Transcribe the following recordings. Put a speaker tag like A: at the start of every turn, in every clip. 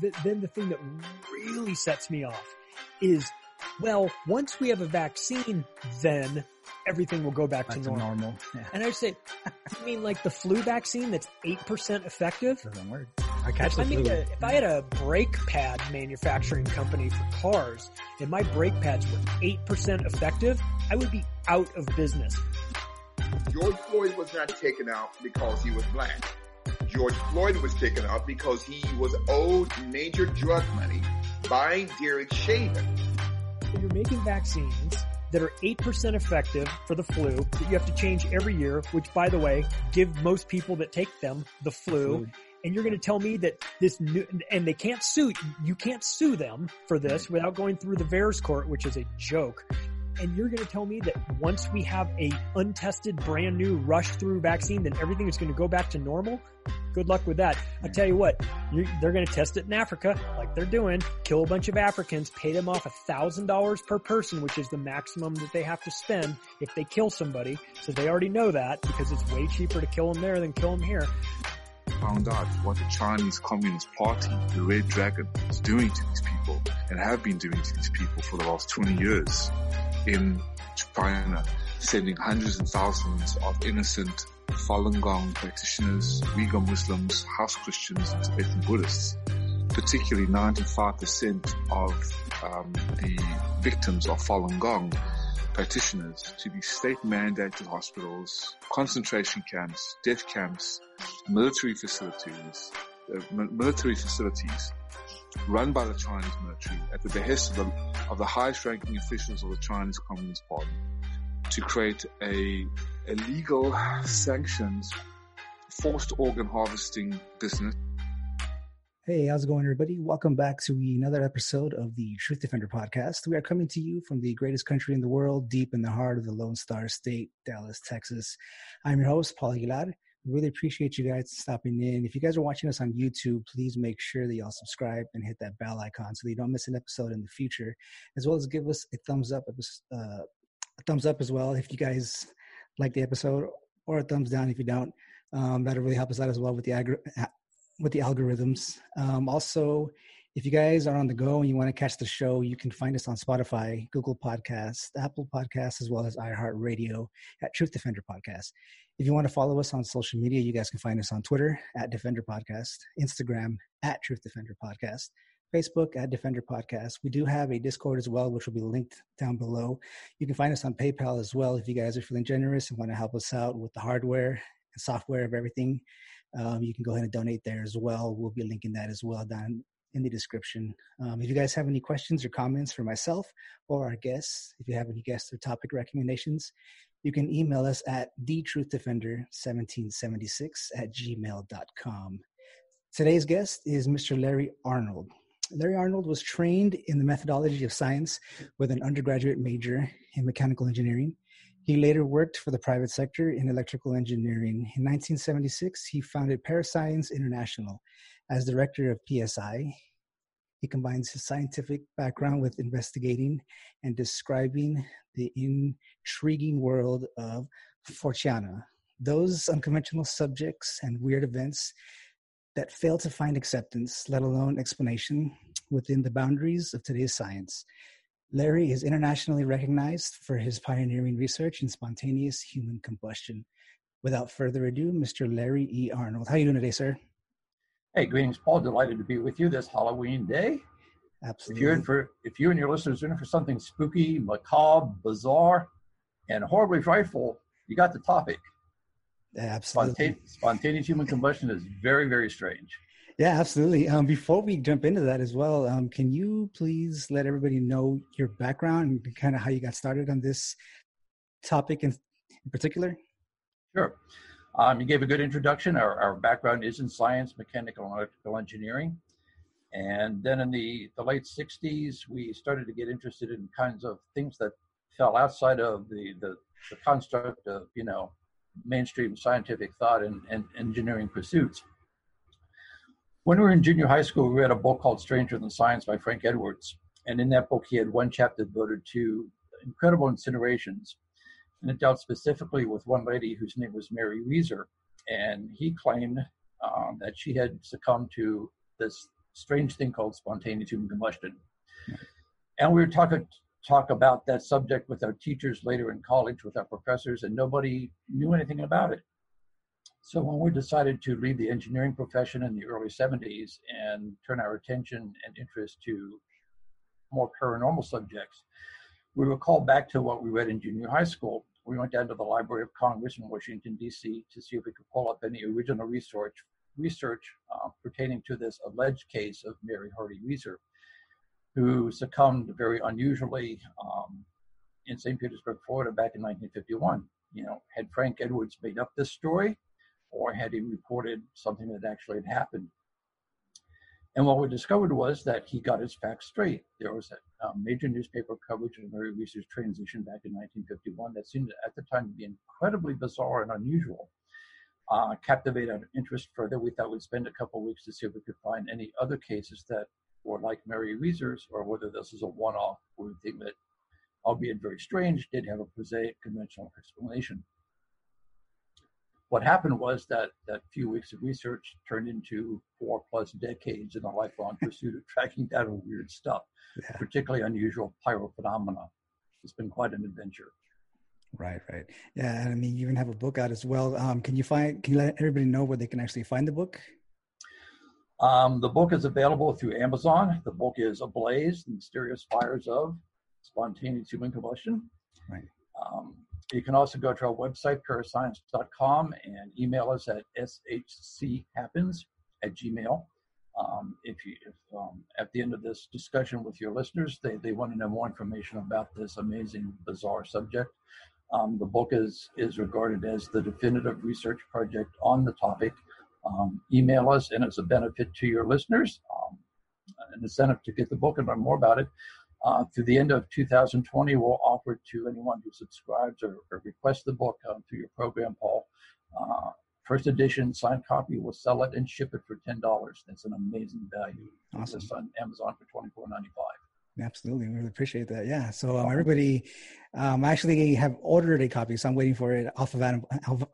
A: th- then the thing that really sets me off is, well, once we have a vaccine, then everything will go back,
B: Back
A: to
B: to
A: normal.
B: normal. Yeah.
A: And I say, you mean like the flu vaccine that's 8% effective?
B: Doesn't work. I catch
A: If I,
B: the
A: made
B: flu.
A: a, if I had a brake pad manufacturing company for cars and my brake pads were 8% effective, I would be out of business.
C: George Floyd was not taken out because he was black. George Floyd was taken out because he was owed major drug money by Derek Chauvin.
A: So you're making vaccines that are 8% effective for the flu that you have to change every year, which by the way, give most people that take them the flu. And you're going to tell me that this new, and they can't sue, you can't sue them for this without going through the VAERS court, which is a joke. And you're going to tell me that once we have a untested brand new rush through vaccine, then everything is going to go back to normal? Good luck with that. I tell you what, they're going to test it in Africa, like they're doing. Kill a bunch of Africans, pay them off a thousand dollars per person, which is the maximum that they have to spend if they kill somebody. So they already know that because it's way cheaper to kill them there than kill them here.
D: Found out what the Chinese Communist Party, the Red Dragon, is doing to these people and have been doing to these people for the last 20 years in China, sending hundreds and thousands of innocent Falun Gong practitioners, Uyghur Muslims, house Christians, and Tibetan Buddhists. Particularly 95% of um, the victims of Falun Gong practitioners to the state mandated hospitals, concentration camps, death camps, military facilities, uh, military facilities run by the Chinese military at the behest of the, of the highest ranking officials of the Chinese Communist Party to create a, a legal sanctioned forced organ harvesting business
B: Hey, how's it going, everybody? Welcome back to another episode of the Truth Defender podcast. We are coming to you from the greatest country in the world, deep in the heart of the Lone Star State, Dallas, Texas. I'm your host, Paul Aguilar. We really appreciate you guys stopping in. If you guys are watching us on YouTube, please make sure that y'all subscribe and hit that bell icon so that you don't miss an episode in the future, as well as give us a thumbs up, uh, a thumbs up as well if you guys like the episode, or a thumbs down if you don't. Um, that'll really help us out as well with the agri- with the algorithms. Um, also, if you guys are on the go and you want to catch the show, you can find us on Spotify, Google Podcasts, Apple Podcasts, as well as iHeartRadio at Truth Defender Podcast. If you want to follow us on social media, you guys can find us on Twitter at Defender Podcast, Instagram at Truth Defender Podcast, Facebook at Defender Podcast. We do have a Discord as well, which will be linked down below. You can find us on PayPal as well if you guys are feeling generous and want to help us out with the hardware and software of everything um, you can go ahead and donate there as well. We'll be linking that as well down in the description. Um, if you guys have any questions or comments for myself or our guests, if you have any guests or topic recommendations, you can email us at thetruthDefender1776 at gmail.com. Today's guest is Mr. Larry Arnold. Larry Arnold was trained in the methodology of science with an undergraduate major in mechanical engineering. He later worked for the private sector in electrical engineering. In 1976, he founded Parascience International as director of PSI. He combines his scientific background with investigating and describing the intriguing world of Forteana, those unconventional subjects and weird events that fail to find acceptance, let alone explanation, within the boundaries of today's science. Larry is internationally recognized for his pioneering research in spontaneous human combustion. Without further ado, Mr. Larry E. Arnold. How are you doing today, sir?
E: Hey, greetings, Paul. Delighted to be with you this Halloween day. If
B: Absolutely.
E: you're in for, if you and your listeners are in for something spooky, macabre, bizarre, and horribly frightful, you got the topic.
B: Absolutely.
E: Spontaneous human combustion is very, very strange.
B: Yeah, absolutely. Um, before we jump into that as well, um, can you please let everybody know your background and kind of how you got started on this topic in, in particular?
E: Sure. Um, you gave a good introduction. Our, our background is in science, mechanical, and electrical engineering. And then in the, the late 60s, we started to get interested in kinds of things that fell outside of the, the, the construct of, you know, mainstream scientific thought and, and engineering pursuits. When we were in junior high school, we read a book called Stranger Than Science by Frank Edwards. And in that book, he had one chapter devoted to incredible incinerations. And it dealt specifically with one lady whose name was Mary Reeser. And he claimed um, that she had succumbed to this strange thing called spontaneous human combustion. And we were talking talk about that subject with our teachers later in college, with our professors, and nobody knew anything about it. So when we decided to leave the engineering profession in the early 70s and turn our attention and interest to more paranormal subjects, we were called back to what we read in junior high school. We went down to the Library of Congress in Washington, D.C. to see if we could pull up any original research, research uh, pertaining to this alleged case of Mary Hardy Reeser, who succumbed very unusually um, in St. Petersburg, Florida back in 1951. You know, had Frank Edwards made up this story or had he reported something that actually had happened? And what we discovered was that he got his facts straight. There was a, a major newspaper coverage of Mary Reeser's transition back in 1951 that seemed at the time to be incredibly bizarre and unusual. Uh, captivated our interest further. We thought we'd spend a couple weeks to see if we could find any other cases that were like Mary Reeser's or whether this is a one-off. We think that, albeit very strange, did have a prosaic conventional explanation what happened was that that few weeks of research turned into four plus decades in a lifelong pursuit of tracking down weird stuff, yeah. particularly unusual pyrophenomena. It's been quite an adventure.
B: Right, right. Yeah, and I mean, you even have a book out as well. Um, can you find? Can you let everybody know where they can actually find the book?
E: Um, the book is available through Amazon. The book is Ablaze: The Mysterious Fires of Spontaneous Human Combustion.
B: Right.
E: Um, you can also go to our website, parascience.com, and email us at shchappens at gmail. Um, if you, if um, at the end of this discussion with your listeners, they, they want to know more information about this amazing, bizarre subject, um, the book is is regarded as the definitive research project on the topic. Um, email us, and it's a benefit to your listeners, um, an incentive to get the book and learn more about it. Uh, through the end of 2020, we'll offer to anyone who subscribes or, or requests the book um, through your program, Paul. Uh, first edition signed copy, we'll sell it and ship it for $10. That's an amazing value.
B: Awesome.
E: It's on Amazon for $24.95.
B: Absolutely, we really appreciate that. Yeah, so um, everybody, um, I actually have ordered a copy, so I'm waiting for it off of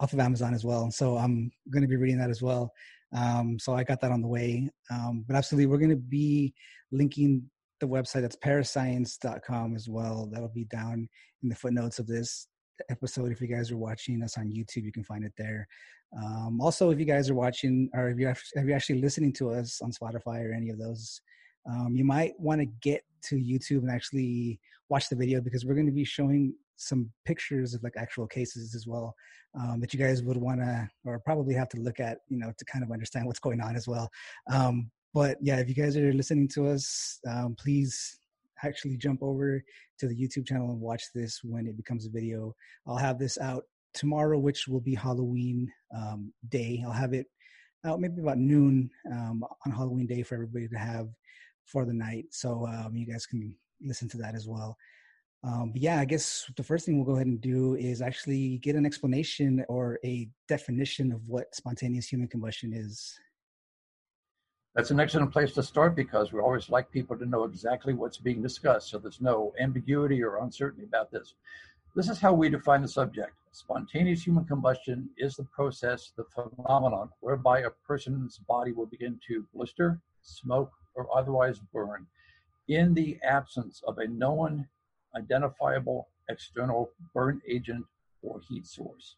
B: off of Amazon as well. So I'm going to be reading that as well. Um, so I got that on the way. Um, but absolutely, we're going to be linking the website. That's parascience.com as well. That'll be down in the footnotes of this episode. If you guys are watching us on YouTube, you can find it there. Um, also, if you guys are watching or if you're, if you're actually listening to us on Spotify or any of those, um, you might want to get to YouTube and actually watch the video because we're going to be showing some pictures of like actual cases as well um, that you guys would want to or probably have to look at, you know, to kind of understand what's going on as well. Um, but yeah, if you guys are listening to us, um, please actually jump over to the YouTube channel and watch this when it becomes a video. I'll have this out tomorrow, which will be Halloween um, day. I'll have it out maybe about noon um, on Halloween day for everybody to have for the night. So um, you guys can listen to that as well. Um, but yeah, I guess the first thing we'll go ahead and do is actually get an explanation or a definition of what spontaneous human combustion is.
E: That's an excellent place to start because we always like people to know exactly what's being discussed so there's no ambiguity or uncertainty about this. This is how we define the subject. Spontaneous human combustion is the process, the phenomenon whereby a person's body will begin to blister, smoke, or otherwise burn in the absence of a known identifiable external burn agent or heat source.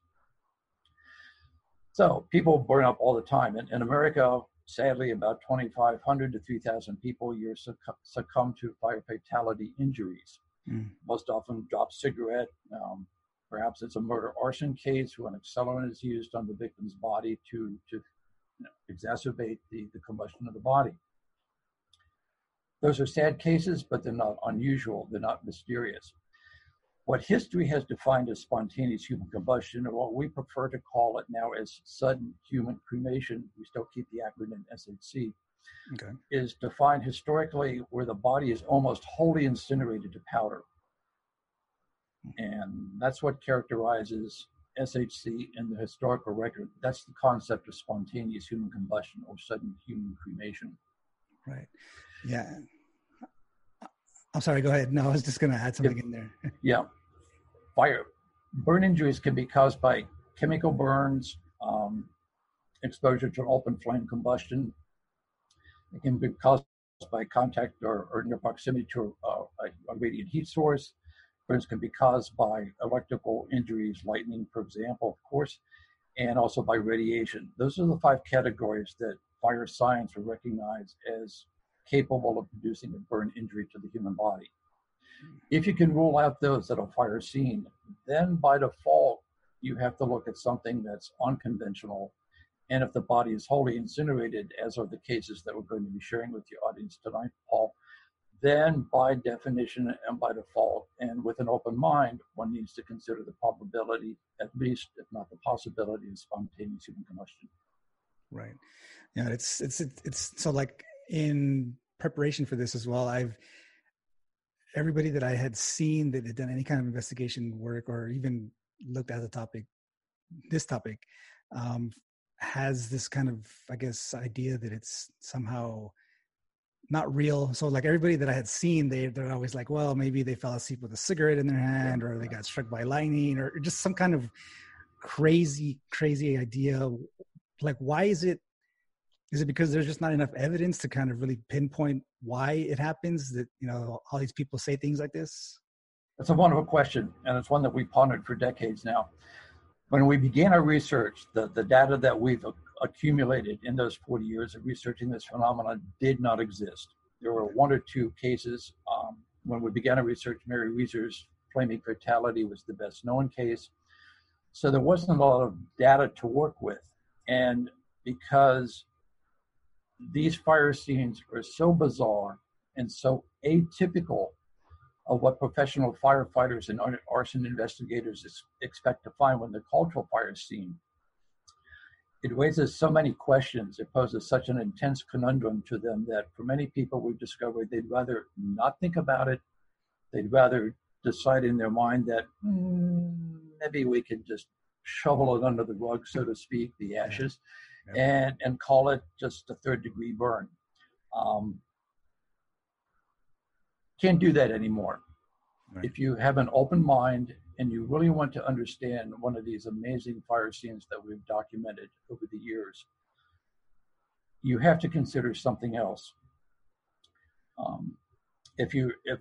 E: So people burn up all the time. In, in America, Sadly, about 2,500 to 3,000 people a year succumb to fire fatality injuries. Mm. Most often, drop cigarette. Um, perhaps it's a murder arson case where an accelerant is used on the victim's body to to you know, exacerbate the, the combustion of the body. Those are sad cases, but they're not unusual. They're not mysterious what history has defined as spontaneous human combustion, or what we prefer to call it now as sudden human cremation, we still keep the acronym SHC, okay. is defined historically where the body is almost wholly incinerated to powder. And that's what characterizes SHC in the historical record. That's the concept of spontaneous human combustion or sudden human cremation.
B: Right. Yeah. I'm sorry, go ahead. No, I was just going to add something in there.
E: yeah. Fire, burn injuries can be caused by chemical burns, um, exposure to open flame combustion. It can be caused by contact or, or near proximity to a, a, a radiant heat source. Burns can be caused by electrical injuries, lightning, for example, of course, and also by radiation. Those are the five categories that fire science would recognize as capable of producing a burn injury to the human body. If you can rule out those at a fire scene, then by default, you have to look at something that's unconventional. And if the body is wholly incinerated, as are the cases that we're going to be sharing with your audience tonight, Paul, then by definition and by default, and with an open mind, one needs to consider the probability, at least, if not the possibility, of spontaneous human combustion.
B: Right. Yeah. It's it's it's so like in preparation for this as well. I've everybody that I had seen that had done any kind of investigation work or even looked at the topic, this topic, um, has this kind of I guess idea that it's somehow not real. So like everybody that I had seen, they they're always like, well, maybe they fell asleep with a cigarette in their hand, or they got struck by lightning, or just some kind of crazy, crazy idea. Like, why is it? Is it because there's just not enough evidence to kind of really pinpoint why it happens that you know all these people say things like this?
E: That's a wonderful question, and it's one that we've pondered for decades now. When we began our research, the, the data that we've accumulated in those 40 years of researching this phenomenon did not exist. There were one or two cases. Um, when we began our research, Mary Reeser's flaming fatality was the best known case. So there wasn't a lot of data to work with. And because these fire scenes are so bizarre and so atypical of what professional firefighters and arson investigators expect to find when they call to a fire scene, it raises so many questions. It poses such an intense conundrum to them that for many people we've discovered they'd rather not think about it. They'd rather decide in their mind that mm, maybe we can just shovel it under the rug, so to speak, the ashes, yeah. And and call it just a third degree burn. Um, can't do that anymore. Right. If you have an open mind and you really want to understand one of these amazing fire scenes that we've documented over the years, you have to consider something else. Um, if you if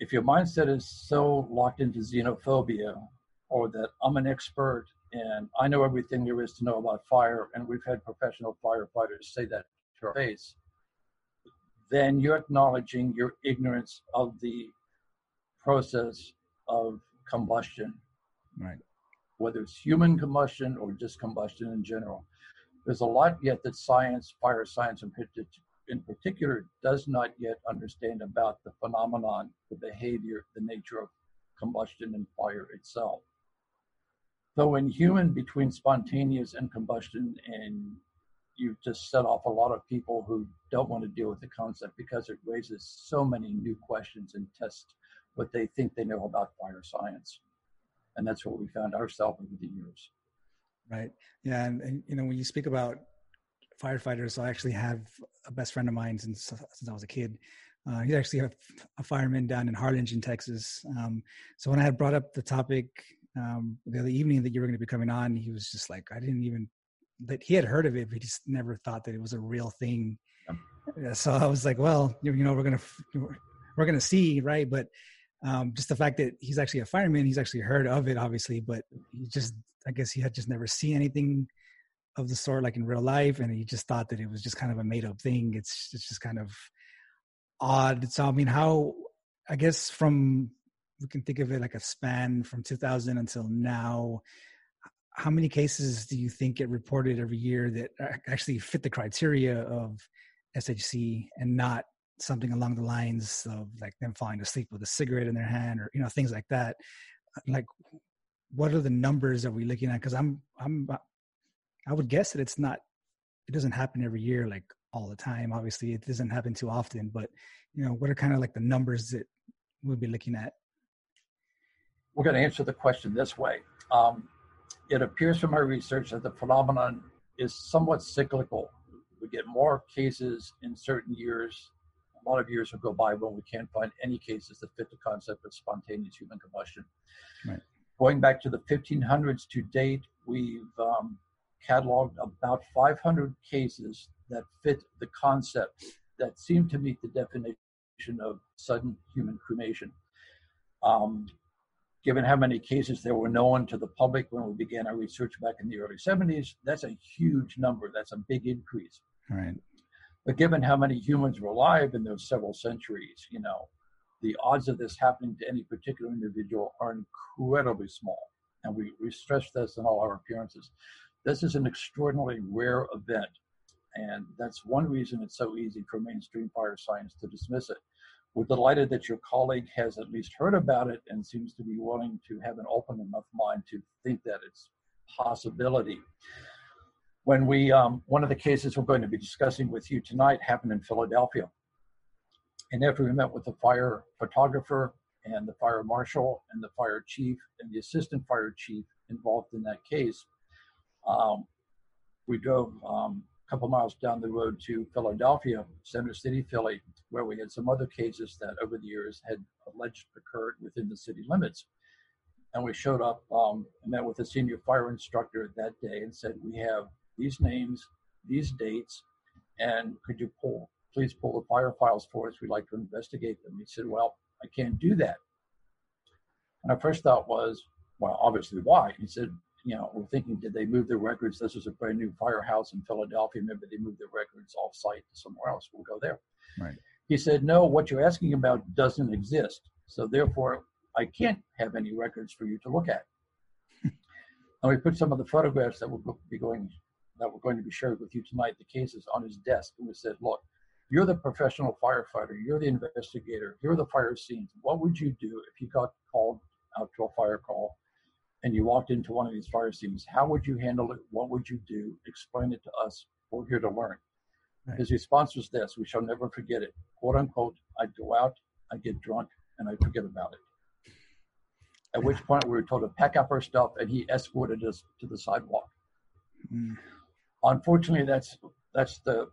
E: if your mindset is so locked into xenophobia, or that I'm an expert and I know everything there is to know about fire, and we've had professional firefighters say that to our face, then you're acknowledging your ignorance of the process of combustion.
B: Right.
E: Whether it's human combustion or just combustion in general. There's a lot yet that science, fire science in particular, does not yet understand about the phenomenon, the behavior, the nature of combustion and fire itself. So in human, between spontaneous and combustion, and you've just set off a lot of people who don't want to deal with the concept because it raises so many new questions and tests what they think they know about fire science. And that's what we found ourselves over the years.
B: Right. Yeah. And, and, you know, when you speak about firefighters, I actually have a best friend of mine since, since I was a kid. Uh, he's actually a, a, fireman down in Harlingen, Texas. Um, so when I had brought up the topic um, the other evening that you were going to be coming on, he was just like, I didn't even that he had heard of it, but he just never thought that it was a real thing. Yeah. So I was like, well, you, you know, we're gonna we're gonna see, right? But um, just the fact that he's actually a fireman, he's actually heard of it, obviously, but he just, I guess he had just never seen anything of the sort like in real life, and he just thought that it was just kind of a made up thing. It's it's just kind of odd. So I mean, how I guess from we can think of it like a span from 2000 until now. How many cases do you think get reported every year that actually fit the criteria of SHC and not something along the lines of like them falling asleep with a cigarette in their hand or you know things like that? Like what are the numbers that we're looking at? Because i'm i'm i would guess that it's not it doesn't happen every year like all the time. Obviously it doesn't happen too often but you know what are kind of like the numbers that we'll be looking at
E: we're going to answer the question this way um, it appears from our research that the phenomenon is somewhat cyclical we get more cases in certain years a lot of years will go by when we can't find any cases that fit the concept of spontaneous human combustion. Right. Going back to the 1500s to date, we've um, cataloged about 500 cases that fit the concept that seem to meet the definition of sudden human cremation. Um, given how many cases there were known to the public when we began our research back in the early 70s, that's a huge number. That's a big increase.
B: Right.
E: But given how many humans were alive in those several centuries, you know, the odds of this happening to any particular individual are incredibly small. And we, we stress this in all our appearances. This is an extraordinarily rare event. And that's one reason it's so easy for mainstream fire science to dismiss it. We're delighted that your colleague has at least heard about it and seems to be willing to have an open enough mind to think that it's possibility. When we, um, one of the cases we're going to be discussing with you tonight happened in Philadelphia. And after we met with the fire photographer and the fire marshal and the fire chief and the assistant fire chief involved in that case, um, we drove um, couple miles down the road to Philadelphia, Center City, Philly, where we had some other cases that over the years had alleged occurred within the city limits. And we showed up um, and met with a senior fire instructor that day and said, We have these names, these dates, and could you pull, please pull the fire files for us? We'd like to investigate them. He said, Well, I can't do that. And our first thought was, Well, obviously, why? He said, you know, we're thinking, did they move their records? This was a brand new firehouse in Philadelphia. Maybe they moved their records off site to somewhere else. We'll go there.
B: Right.
E: He said, no, what you're asking about doesn't exist. So therefore, I can't have any records for you to look at. and we put some of the photographs that will be going that we're going to be shared with you tonight, the cases on his desk, and we said, look, you're the professional firefighter, you're the investigator, you're the fire scenes. What would you do if you got called out to a fire call and you walked into one of these fire scenes? How would you handle it? What would you do? Explain it to us. We're here to learn. Right. His response was this we shall never forget it. Quote unquote, I'd go out, I'd get drunk, and I'd forget about it. At which point we were told to pack up our stuff and he escorted us to the sidewalk. Mm. Unfortunately, that's that's the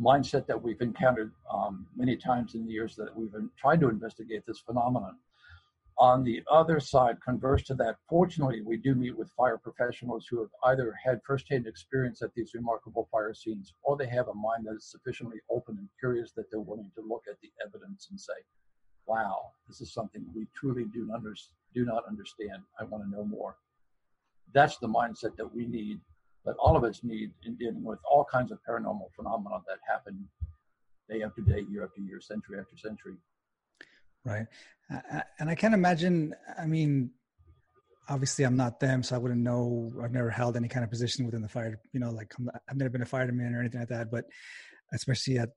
E: mindset that we've encountered um, many times in the years that we've tried to investigate this phenomenon. On the other side, converse to that, fortunately, we do meet with fire professionals who have either had firsthand experience at these remarkable fire scenes or they have a mind that is sufficiently open and curious that they're willing to look at the evidence and say, wow, this is something we truly do not, do not understand. I want to know more. That's the mindset that we need, that all of us need in dealing with all kinds of paranormal phenomena that happen day after day, year after year, century after century
B: right? And i can't imagine i mean obviously i'm not them so i wouldn't know i've never held any kind of position within the fire you know like i have never been a fireman or anything like that but especially at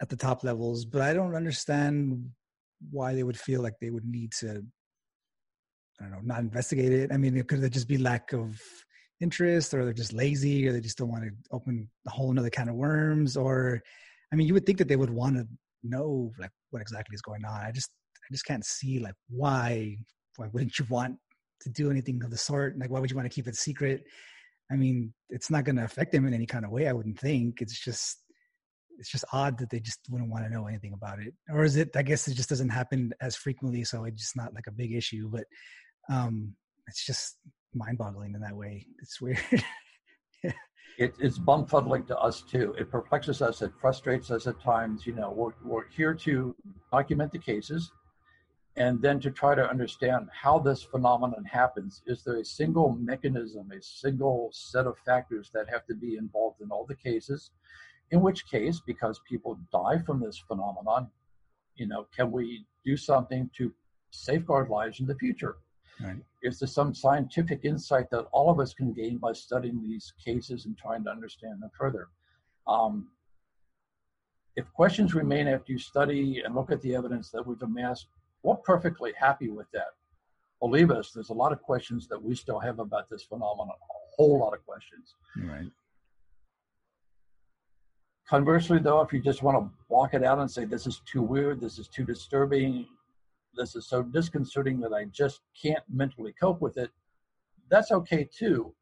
B: at the top levels but i don't understand why they would feel like they would need to i don't know not investigate it. I mean it could just be lack of interest or they're just lazy or they just don't want to open a whole another kind of worms or i mean you would think that they would want to know like what exactly is going on. I just I just can't see like why why wouldn't you want to do anything of the sort? Like why would you want to keep it secret? I mean, it's not going to affect them in any kind of way. I wouldn't think. It's just it's just odd that they just wouldn't want to know anything about it. Or is it? I guess it just doesn't happen as frequently, so it's just not like a big issue. But um, it's just mind-boggling in that way. It's weird.
E: it, it's bumfuddling to us too. It perplexes us. It frustrates us at times. You know, we're, we're here to document the cases and then to try to understand how this phenomenon happens. Is there a single mechanism, a single set of factors that have to be involved in all the cases? In which case, because people die from this phenomenon, you know, can we do something to safeguard lives in the future? Right. Is there some scientific insight that all of us can gain by studying these cases and trying to understand them further? Um, if questions remain after you study and look at the evidence that we've amassed, we're perfectly happy with that. Believe us, there's a lot of questions that we still have about this phenomenon, a whole lot of questions.
B: Right.
E: Conversely, though, if you just want to block it out and say, this is too weird, this is too disturbing, this is so disconcerting that I just can't mentally cope with it, that's okay too.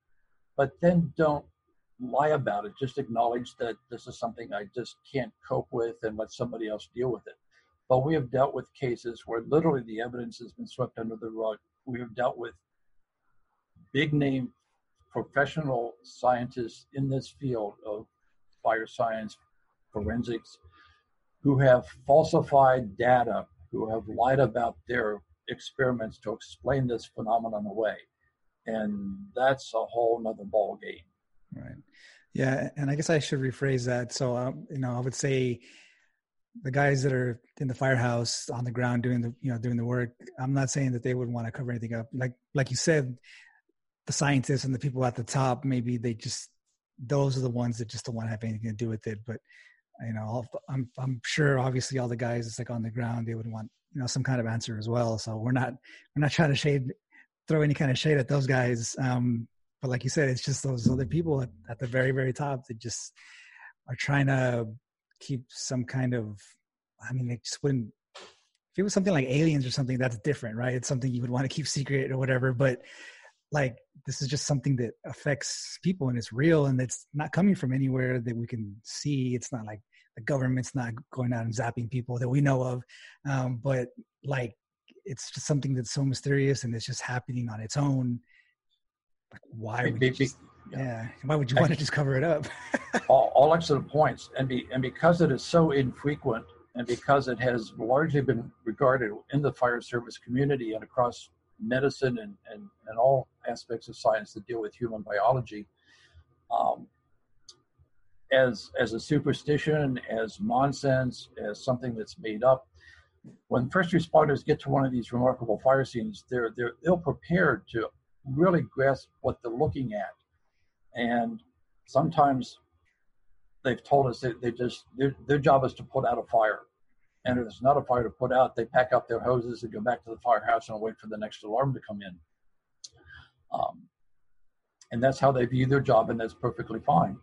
E: But then don't lie about it. Just acknowledge that this is something I just can't cope with and let somebody else deal with it. But we have dealt with cases where literally the evidence has been swept under the rug. We have dealt with big name professional scientists in this field of fire science, forensics, who have falsified data, who have lied about their experiments to explain this phenomenon away. And that's a whole nother ball game.
B: Right. Yeah. And I guess I should rephrase that. So, um, you know, I would say the guys that are in the firehouse on the ground doing the, you know, doing the work, I'm not saying that they would want to cover anything up. Like, like you said, the scientists and the people at the top, maybe they just, those are the ones that just don't want to have anything to do with it. But, you know, I'm, I'm sure obviously all the guys it's like on the ground, they would want, you know, some kind of answer as well. So we're not, we're not trying to shade, throw any kind of shade at those guys. Um, but like you said, it's just those other people at, at the very, very top that just are trying to keep some kind of, I mean, it just wouldn't, if it was something like aliens or something, that's different, right? It's something you would want to keep secret or whatever. But like, this is just something that affects people and it's real and it's not coming from anywhere that we can see. It's not like the government's not going out and zapping people that we know of. Um, but like, it's just something that's so mysterious and it's just happening on its own like, why would you just, yeah. Why would you want to just cover it up?
E: all, all excellent points, and be and because it is so infrequent, and because it has largely been regarded in the fire service community and across medicine and and, and all aspects of science that deal with human biology, um, as as a superstition, as nonsense, as something that's made up. When first responders get to one of these remarkable fire scenes, they're they're ill prepared to really grasp what they're looking at. And sometimes they've told us that they just their, their job is to put out a fire. And if there's not a fire to put out, they pack up their hoses and go back to the firehouse and wait for the next alarm to come in. Um, and that's how they view their job, and that's perfectly fine.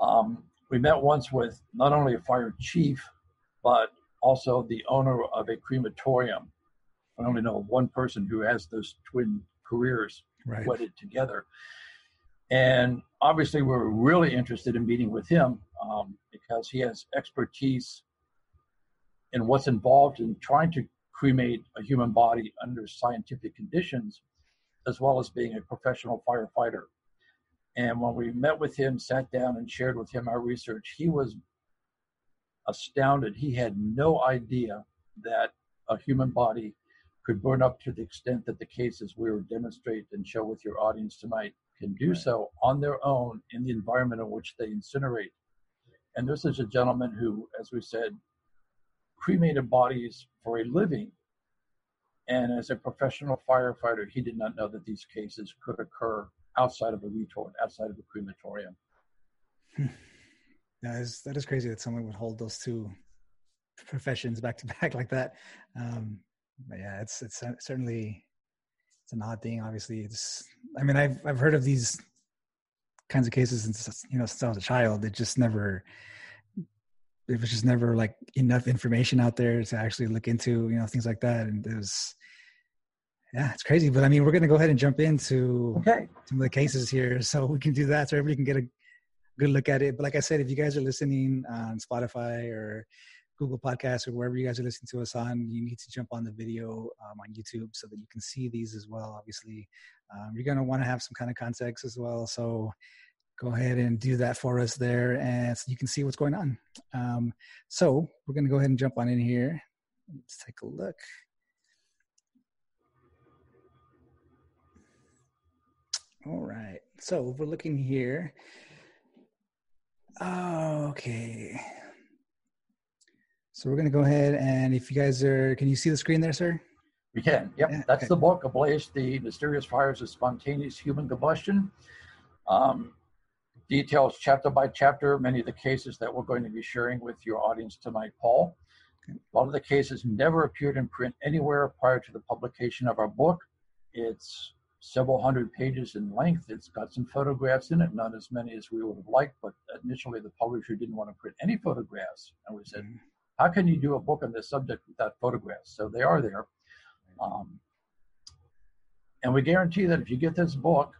E: Um, we met once with not only a fire chief, but also the owner of a crematorium. I only know one person who has those twin careers right. wedded together. And obviously, we're really interested in meeting with him um, because he has expertise in what's involved in trying to cremate a human body under scientific conditions, as well as being a professional firefighter. And when we met with him, sat down, and shared with him our research, he was astounded. He had no idea that a human body could burn up to the extent that the cases we will demonstrate and show with your audience tonight can do right. so on their own in the environment in which they incinerate. And this is a gentleman who, as we said, cremated bodies for a living. And as a professional firefighter, he did not know that these cases could occur outside of a retort, outside of a crematorium.
B: that is that is crazy that someone would hold those two professions back to back like that. Um, but yeah, it's it's certainly it's an odd thing. Obviously, it's. I mean, I've I've heard of these kinds of cases since you know since I was a child. It just never. It was just never like enough information out there to actually look into, you know, things like that. And it was, yeah, it's crazy. But I mean, we're going to go ahead and jump into
E: okay.
B: some of the cases here, so we can do that, so everybody can get a good look at it. But like I said, if you guys are listening on Spotify or Google Podcasts or wherever you guys are listening to us on, you need to jump on the video um, on YouTube so that you can see these as well. Obviously, um, you're going to want to have some kind of context as well. So go ahead and do that for us there, and so you can see what's going on. Um, so we're going to go ahead and jump on in here. Let's take a look. All right. So we're looking here. okay. So we're going to go ahead and if you guys are, can you see the screen there, sir?
E: We can. Yep. Yeah, That's okay. the book, Ablaze the Mysterious Fires of Spontaneous Human Combustion. Um, details chapter by chapter many of the cases that we're going to be sharing with your audience tonight, Paul. Okay. A lot of the cases never appeared in print anywhere prior to the publication of our book. It's several hundred pages in length. It's got some photographs in it, not as many as we would have liked, but initially the publisher didn't want to print any photographs. And we said, mm-hmm how can you do a book on this subject without photographs? So they are there. Um, and we guarantee that if you get this book,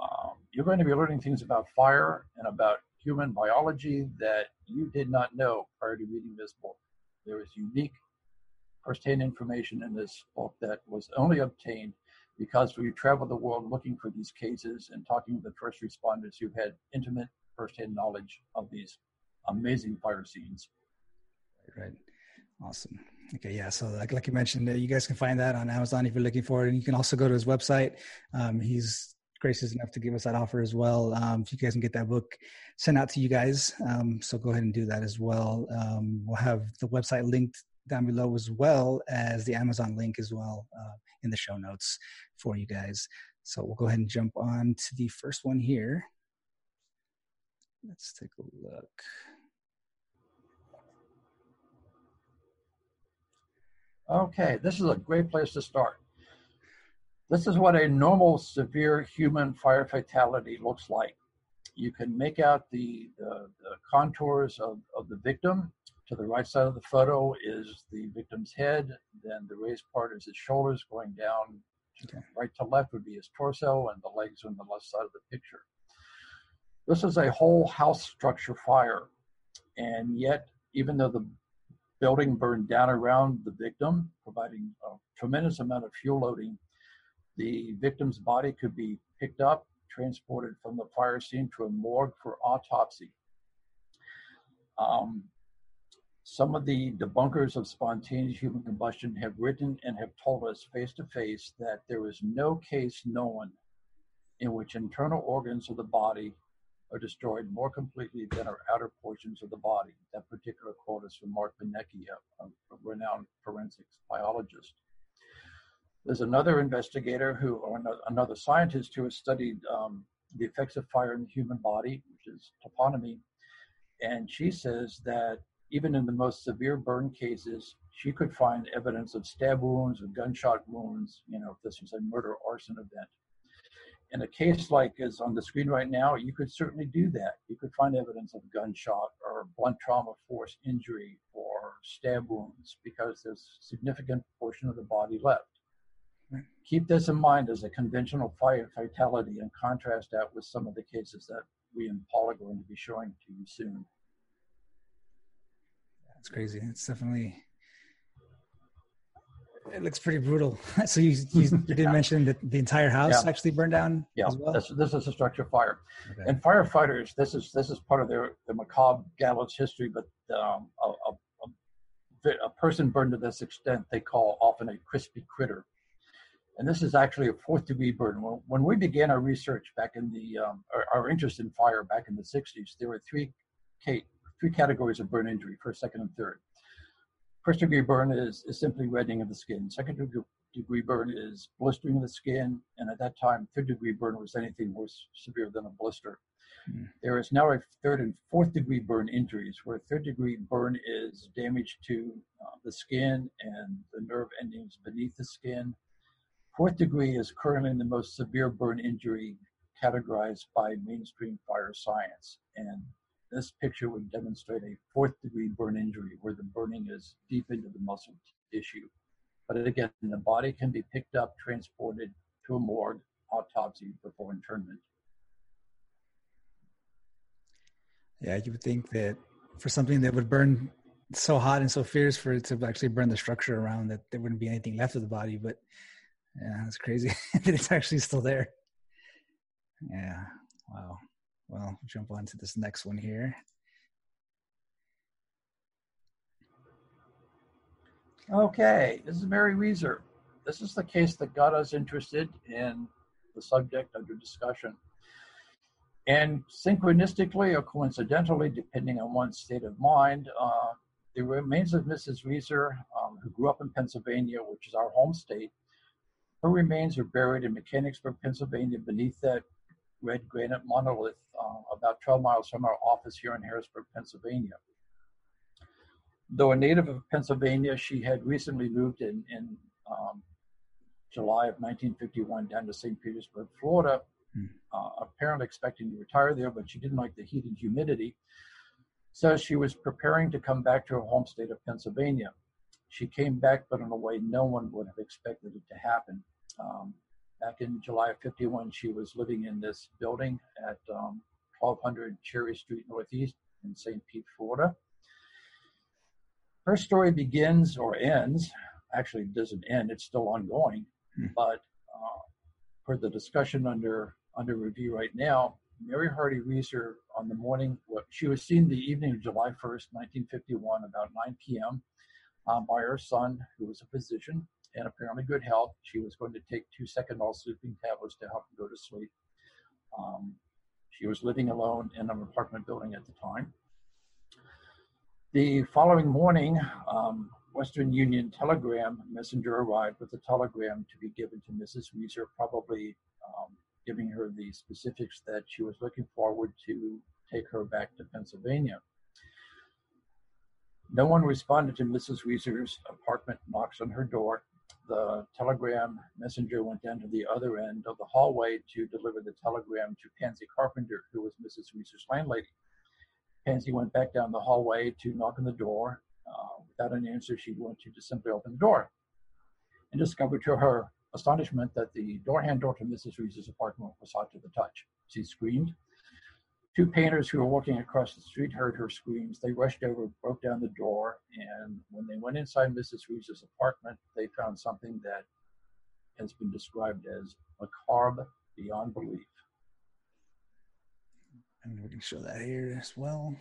E: um, you're going to be learning things about fire and about human biology that you did not know prior to reading this book. There is unique firsthand information in this book that was only obtained because we traveled the world looking for these cases and talking to the first responders who had intimate firsthand knowledge of these amazing fire scenes.
B: Right. Awesome. Okay, yeah. So, like, like you mentioned, uh, you guys can find that on Amazon if you're looking for it, and you can also go to his website. Um, he's gracious enough to give us that offer as well. Um, if you guys can get that book sent out to you guys, um, so go ahead and do that as well. Um, we'll have the website linked down below as well as the Amazon link as well uh, in the show notes for you guys. So we'll go ahead and jump on to the first one here. Let's take a look.
E: Okay, this is a great place to start. This is what a normal severe human fire fatality looks like. You can make out the, the, the contours of, of the victim. To the right side of the photo is the victim's head, then the raised part is his shoulders going down okay. right to left would be his torso, and the legs on the left side of the picture. This is a whole house structure fire, and yet, even though the building burned down around the victim, providing a tremendous amount of fuel loading. The victim's body could be picked up, transported from the fire scene to a morgue for autopsy. Um, some of the debunkers of spontaneous human combustion have written and have told us face to face that there is no case known in which internal organs of the body are destroyed more completely than our outer portions of the body. That particular quote is from Mark Benecke, a, a renowned forensics biologist. There's another investigator who, or another scientist who has studied um, the effects of fire in the human body, which is toponymy. And she says that even in the most severe burn cases, she could find evidence of stab wounds or gunshot wounds, you know, if this was a murder arson event in a case like is on the screen right now, you could certainly do that. You could find evidence of gunshot or blunt trauma force injury or stab wounds because there's a significant portion of the body left. Keep this in mind as a conventional fire fatality and contrast that with some of the cases that we and Paul are going to be showing to you soon.
B: That's crazy. It's definitely it looks pretty brutal. so you, you, you did mention that the entire house yeah. actually burned down.
E: Yeah, well? this, this is a structure fire, okay. and firefighters. This is this is part of their the macabre gallows history. But um, a, a, a, person burned to this extent, they call often a crispy critter, and this is actually a fourth degree burn. When, when we began our research back in the um, our, our, interest in fire back in the '60s, there were three three categories of burn injury: first, second, and third. First degree burn is, is simply reddening of the skin. Second degree burn is blistering of the skin. And at that time, third degree burn was anything more severe than a blister. Mm. There is now a third and fourth degree burn injuries, where third degree burn is damage to uh, the skin and the nerve endings beneath the skin. Fourth degree is currently the most severe burn injury categorized by mainstream fire science. And this picture would demonstrate a fourth degree burn injury where the burning is deep into the muscle tissue. But again, the body can be picked up, transported to a morgue, autopsy before internment.
B: Yeah, you would think that for something that would burn so hot and so fierce for it to actually burn the structure around that there wouldn't be anything left of the body, but yeah, it's crazy that it's actually still there. Yeah, wow well, jump on to this next one here.
E: Okay, this is Mary Reeser. This is the case that got us interested in the subject under discussion. And synchronistically or coincidentally, depending on one's state of mind, uh, the remains of Mrs. Reeser, um, who grew up in Pennsylvania, which is our home state, her remains are buried in Mechanicsburg, Pennsylvania, beneath that red granite monolith uh, about 12 miles from our office here in Harrisburg, Pennsylvania. Though a native of Pennsylvania, she had recently moved in, in um, July of 1951 down to St. Petersburg, Florida, hmm. uh, apparently expecting to retire there, but she didn't like the heat and humidity. So she was preparing to come back to her home state of Pennsylvania. She came back, but in a way no one would have expected it to happen. Um, back in July of 51, she was living in this building at um, 1200 Cherry Street Northeast in St. Pete, Florida. Her story begins or ends, actually doesn't end, it's still ongoing, hmm. but uh, for the discussion under under review right now, Mary Hardy Reeser on the morning, well, she was seen the evening of July 1st, 1951, about 9 p.m. Um, by her son, who was a physician and apparently good health. She was going to take two Seconal sleeping tablets to help her go to sleep. Um, she was living alone in an apartment building at the time. The following morning, um, Western Union telegram messenger arrived with a telegram to be given to Mrs. Reeser, probably um, giving her the specifics that she was looking forward to take her back to Pennsylvania. No one responded to Mrs. Reeser's apartment knocks on her door. The telegram messenger went down to the other end of the hallway to deliver the telegram to Pansy Carpenter, who was Mrs. Reeser's landlady. Pansy went back down the hallway to knock on the door. Uh, without an answer, she went to just simply open the door and discovered to her astonishment that the door handle to Mrs. Reeser's apartment was hot to the touch. She screamed. Two painters who were walking across the street heard her screams. They rushed over, broke down the door, and when they went inside Mrs. Reeser's apartment, they found something that has been described as macabre beyond belief.
B: And we can show that here as well.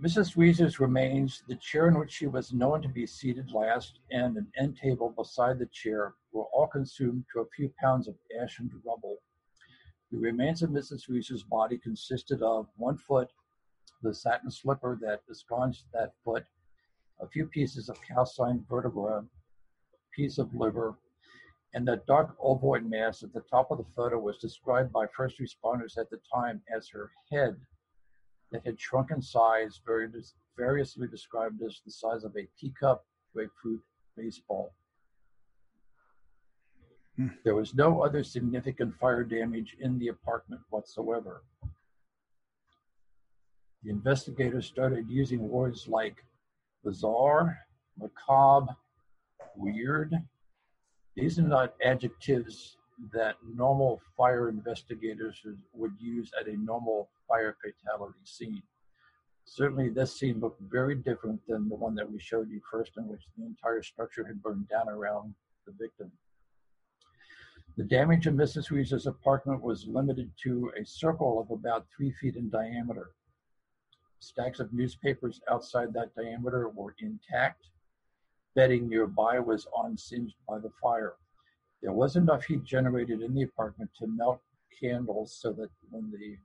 E: Mrs. Reeser's remains, the chair in which she was known to be seated last, and an end table beside the chair were all consumed to a few pounds of ash and rubble. The remains of Mrs. Reeser's body consisted of one foot, the satin slipper that ensconced that foot, a few pieces of calcined vertebra, a piece of liver, and the dark ovoid mass at the top of the photo was described by first responders at the time as her head that had shrunk in size, variously described as the size of a teacup, grapefruit, baseball. Hmm. There was no other significant fire damage in the apartment whatsoever. The investigators started using words like bizarre, macabre, weird. These are not adjectives that normal fire investigators would use at a normal fire fatality scene. Certainly, this scene looked very different than the one that we showed you first, in which the entire structure had burned down around the victim. The damage in Mrs. Reeser's apartment was limited to a circle of about three feet in diameter. Stacks of newspapers outside that diameter were intact. Bedding nearby was unsinged by the fire. There was enough heat generated in the apartment to melt candles so that when the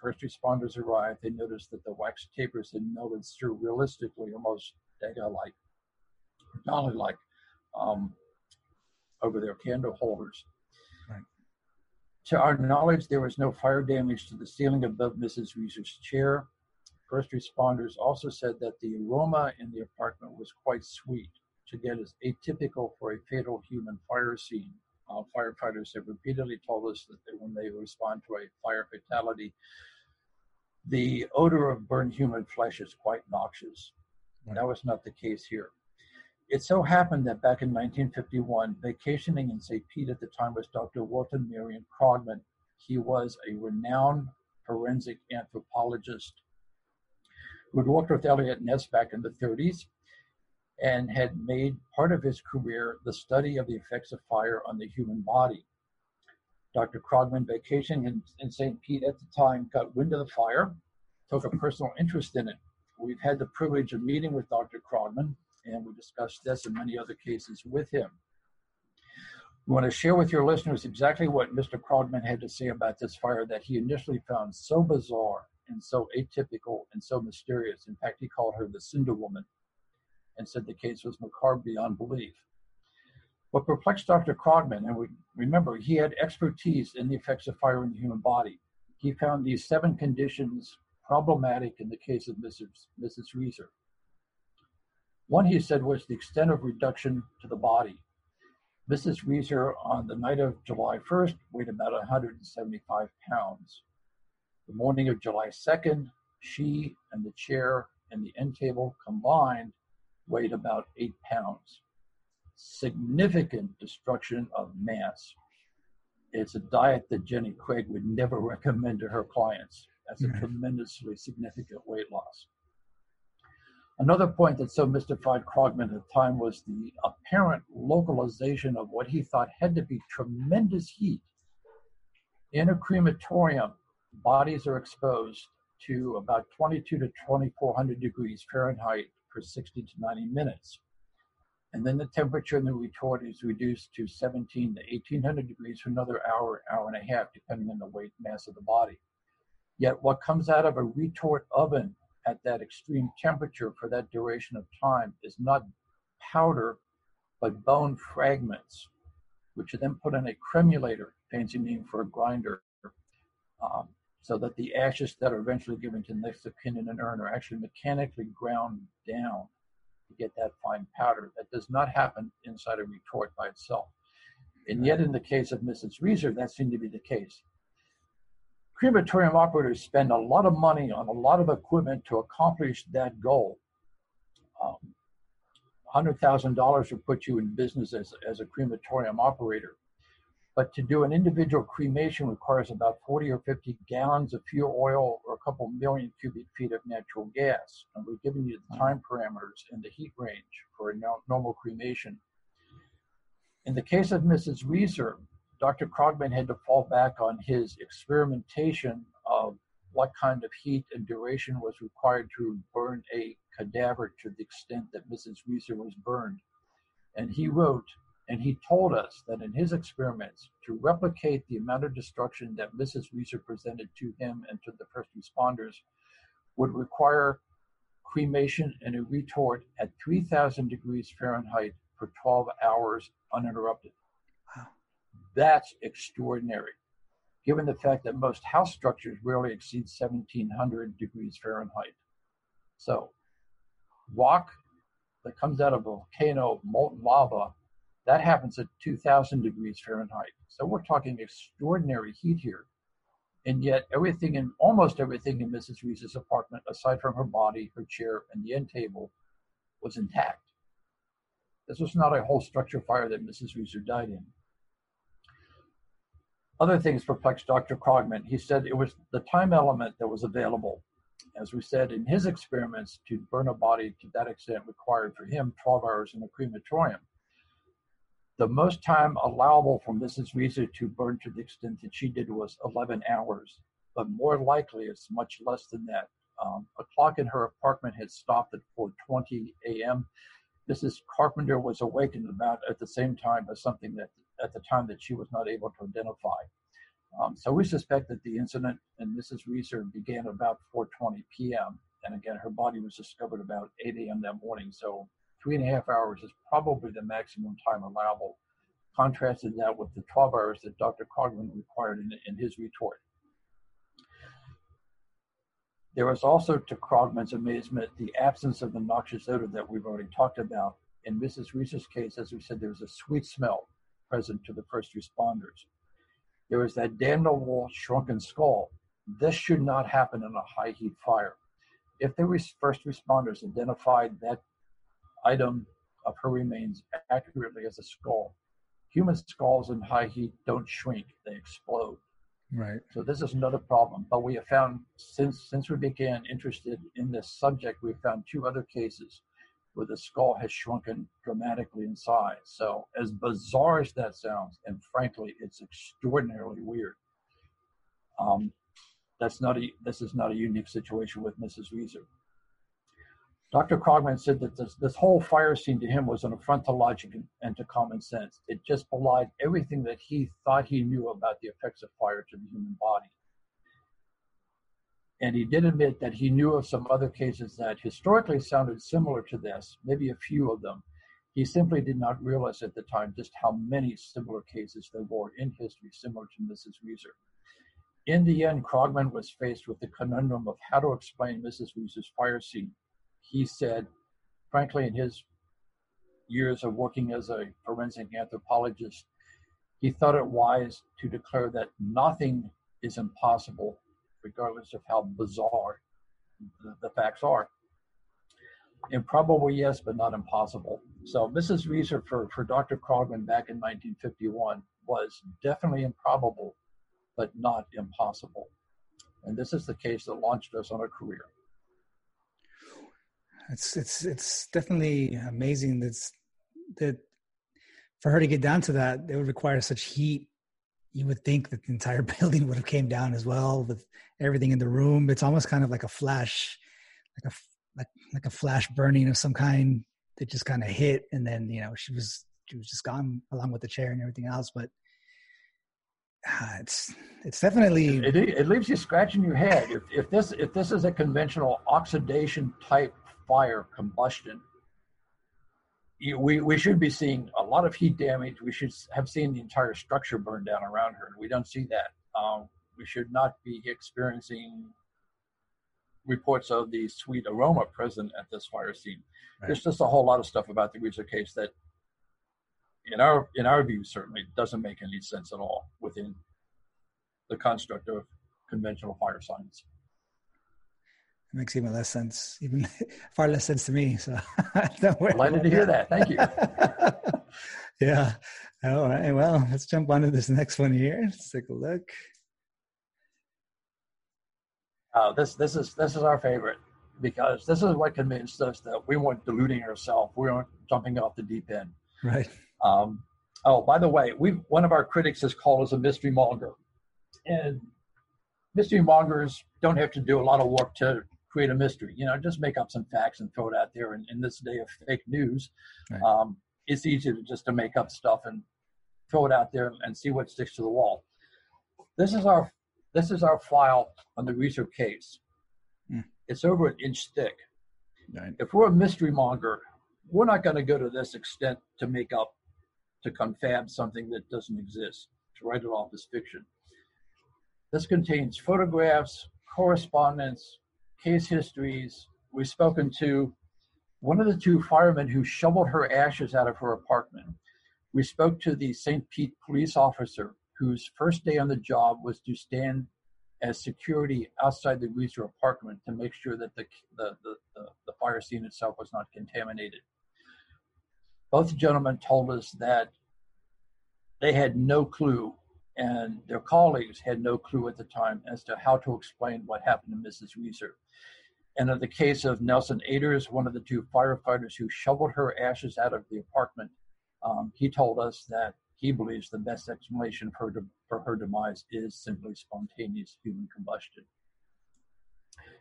E: first responders arrived, they noticed that the wax tapers had melted surrealistically, almost Degas-like, Dali-like, um, over their candle holders. Right. To our knowledge, there was no fire damage to the ceiling above Mrs. Reeser's chair. First responders also said that the aroma in the apartment was quite sweet again is atypical for a fatal human fire scene. Uh, firefighters have repeatedly told us that they, when they respond to a fire fatality, the odor of burned human flesh is quite noxious. Right. That was not the case here. It so happened that back in 1951, vacationing in St. Pete at the time was Dr. Wilton Marion Krogman. He was a renowned forensic anthropologist who had worked with Eliot Ness back in the 30s and had made part of his career the study of the effects of fire on the human body. Dr. Krogman, vacationing in, in St. Pete at the time, got wind of the fire, took a personal interest in it. We've had the privilege of meeting with Dr. Krogman, and we discussed this and many other cases with him. We want to share with your listeners exactly what Mr. Krogman had to say about this fire that he initially found so bizarre and so atypical and so mysterious. In fact, he called her the Cinder Woman and said the case was macabre beyond belief. What perplexed Dr. Krogman, and we, remember, he had expertise in the effects of fire in the human body. He found these seven conditions problematic in the case of Mrs. Mrs. Reeser. One, he said, was the extent of reduction to the body. Mrs. Reeser, on the night of July 1st, weighed about 175 pounds. The morning of July 2nd, she and the chair and the end table combined weighed about eight pounds. Significant destruction of mass. It's a diet that Jenny Craig would never recommend to her clients. That's a tremendously significant weight loss. Another point that so mystified Krogman at the time was the apparent localization of what he thought had to be tremendous heat. In a crematorium, bodies are exposed to about 22 to 2400 degrees Fahrenheit for 60 to 90 minutes. And then the temperature in the retort is reduced to 17 to 1800 degrees for another hour, hour and a half, depending on the weight mass of the body. Yet what comes out of a retort oven at that extreme temperature for that duration of time is not powder, but bone fragments, which are then put in a cremulator, fancy name for a grinder, um, so that the ashes that are eventually given to the next of kin in an urn are actually mechanically ground down to get that fine powder. That does not happen inside a retort by itself. And yet, in the case of Mrs. Reeser, that seemed to be the case. Crematorium operators spend a lot of money on a lot of equipment to accomplish that goal. Um, $100,000 would put you in business as, as a crematorium operator. But to do an individual cremation requires about 40 or 50 gallons of fuel oil or a couple million cubic feet of natural gas. And we've given you the hmm. time parameters and the heat range for a normal cremation. In the case of Mrs. Reeser, Dr. Krogman had to fall back on his experimentation of what kind of heat and duration was required to burn a cadaver to the extent that Mrs. Reeser was burned. And he wrote and he told us that in his experiments, to replicate the amount of destruction that Mrs. Reeser presented to him and to the first responders would require cremation in a retort at 3,000 degrees Fahrenheit for 12 hours uninterrupted. Wow. That's extraordinary, given the fact that most house structures rarely exceed 1,700 degrees Fahrenheit. So, rock that comes out of a volcano, molten lava, that happens at 2000 degrees Fahrenheit. So we're talking extraordinary heat here. And yet, everything in almost everything in Mrs. Reeser's apartment, aside from her body, her chair, and the end table, was intact. This was not a whole structure fire that Mrs. Reeser died in. Other things perplexed Dr. Krogman. He said it was the time element that was available. As we said in his experiments, to burn a body to that extent required for him 12 hours in a crematorium. The most time allowable for Mrs. Reeser to burn to the extent that she did was 11 hours, but more likely it's much less than that. Um, a clock in her apartment had stopped at 4:20 a.m. Mrs. Carpenter was awakened about at the same time as something that at the time that she was not able to identify. Um, so we suspect that the incident in Mrs. Reeser began about 4:20 p.m. and again her body was discovered about 8 a.m. that morning. So three and a half hours is probably the maximum time allowable. Contrasted that with the 12 hours that Dr. Krogman required in, in his retort. There was also, to Krogman's amazement, the absence of the noxious odor that we've already talked about. In Mrs. Reeser's case, as we said, there was a sweet smell present to the first responders. There was that damnable shrunken skull. This should not happen in a high heat fire. If the first responders identified that item of her remains accurately as a skull. Human skulls in high heat don't shrink, they explode.
B: Right.
E: So this is another problem. But we have found since since we began interested in this subject, we've found two other cases where the skull has shrunken dramatically in size. So as bizarre as that sounds, and frankly, it's extraordinarily weird. Um, that's not a this is not a unique situation with Mrs. Reeser. Dr. Krogman said that this, this whole fire scene to him was an affront to logic and, to common sense. It just belied everything that he thought he knew about the effects of fire to the human body. And he did admit that he knew of some other cases that historically sounded similar to this, maybe a few of them. He simply did not realize at the time just how many similar cases there were in history similar to Mrs. Reeser. In the end, Krogman was faced with the conundrum of how to explain Mrs. Reeser's fire scene he said, frankly, in his years of working as a forensic anthropologist, he thought it wise to declare that nothing is impossible, regardless of how bizarre the, the facts are. Improbable, yes, but not impossible. So Mrs. Reeser for, for Dr. Krogman back in 1951 was definitely improbable, but not impossible. And this is the case that launched us on a career.
B: It's it's it's definitely amazing that's that for her to get down to that, it would require such heat. You would think that the entire building would have came down as well with everything in the room. It's almost kind of like a flash, like a like like a flash burning of some kind that just kind of hit, and then you know she was she was just gone along with the chair and everything else. But uh, it's it's definitely
E: it, it, leaves you scratching your head. If if this if this is a conventional oxidation type fire combustion, we we should be seeing a lot of heat damage. We should have seen the entire structure burn down around her. We don't see that. Um, we should not be experiencing reports of the sweet aroma present at this fire scene. Right. There's just a whole lot of stuff about the Weiser case that, in our in our view, certainly doesn't make any sense at all within the construct of conventional fire science.
B: It makes even less sense, even far less sense to me. So, I'm
E: delighted to hear that. Thank you.
B: yeah. All right. Well, let's jump on to this next one here. Let's take a look.
E: Uh, this this is this is our favorite because this is what convinced us that we weren't deluding ourselves. We weren't jumping off the deep end.
B: Right.
E: Um, oh, by the way, we one of our critics has called us a mystery monger, and mystery mongers don't have to do a lot of work to create a mystery. You know, just make up some facts and throw it out there. And in this day of fake news, right. um, it's easy to just to make up stuff and throw it out there and see what sticks to the wall. This is our this is our file on the Weiser case. Mm. It's over an inch thick. Right. If we're a mystery monger, we're not going to go to this extent to make up, to confab something that doesn't exist, to write it off as fiction. This contains photographs, correspondence, case histories. We've spoken to one of the two firemen who shoveled her ashes out of her apartment. We spoke to the St. Pete police officer whose first day on the job was to stand as security outside the Weiser apartment to make sure that the, the, the, the fire scene itself was not contaminated. Both gentlemen told us that they had no clue, and their colleagues had no clue at the time as to how to explain what happened to Mrs. Weiser. And in the case of Nelson Aders, one of the two firefighters who shoveled her ashes out of the apartment, um, he told us that he believes the best explanation for, de- for her demise is simply spontaneous human combustion.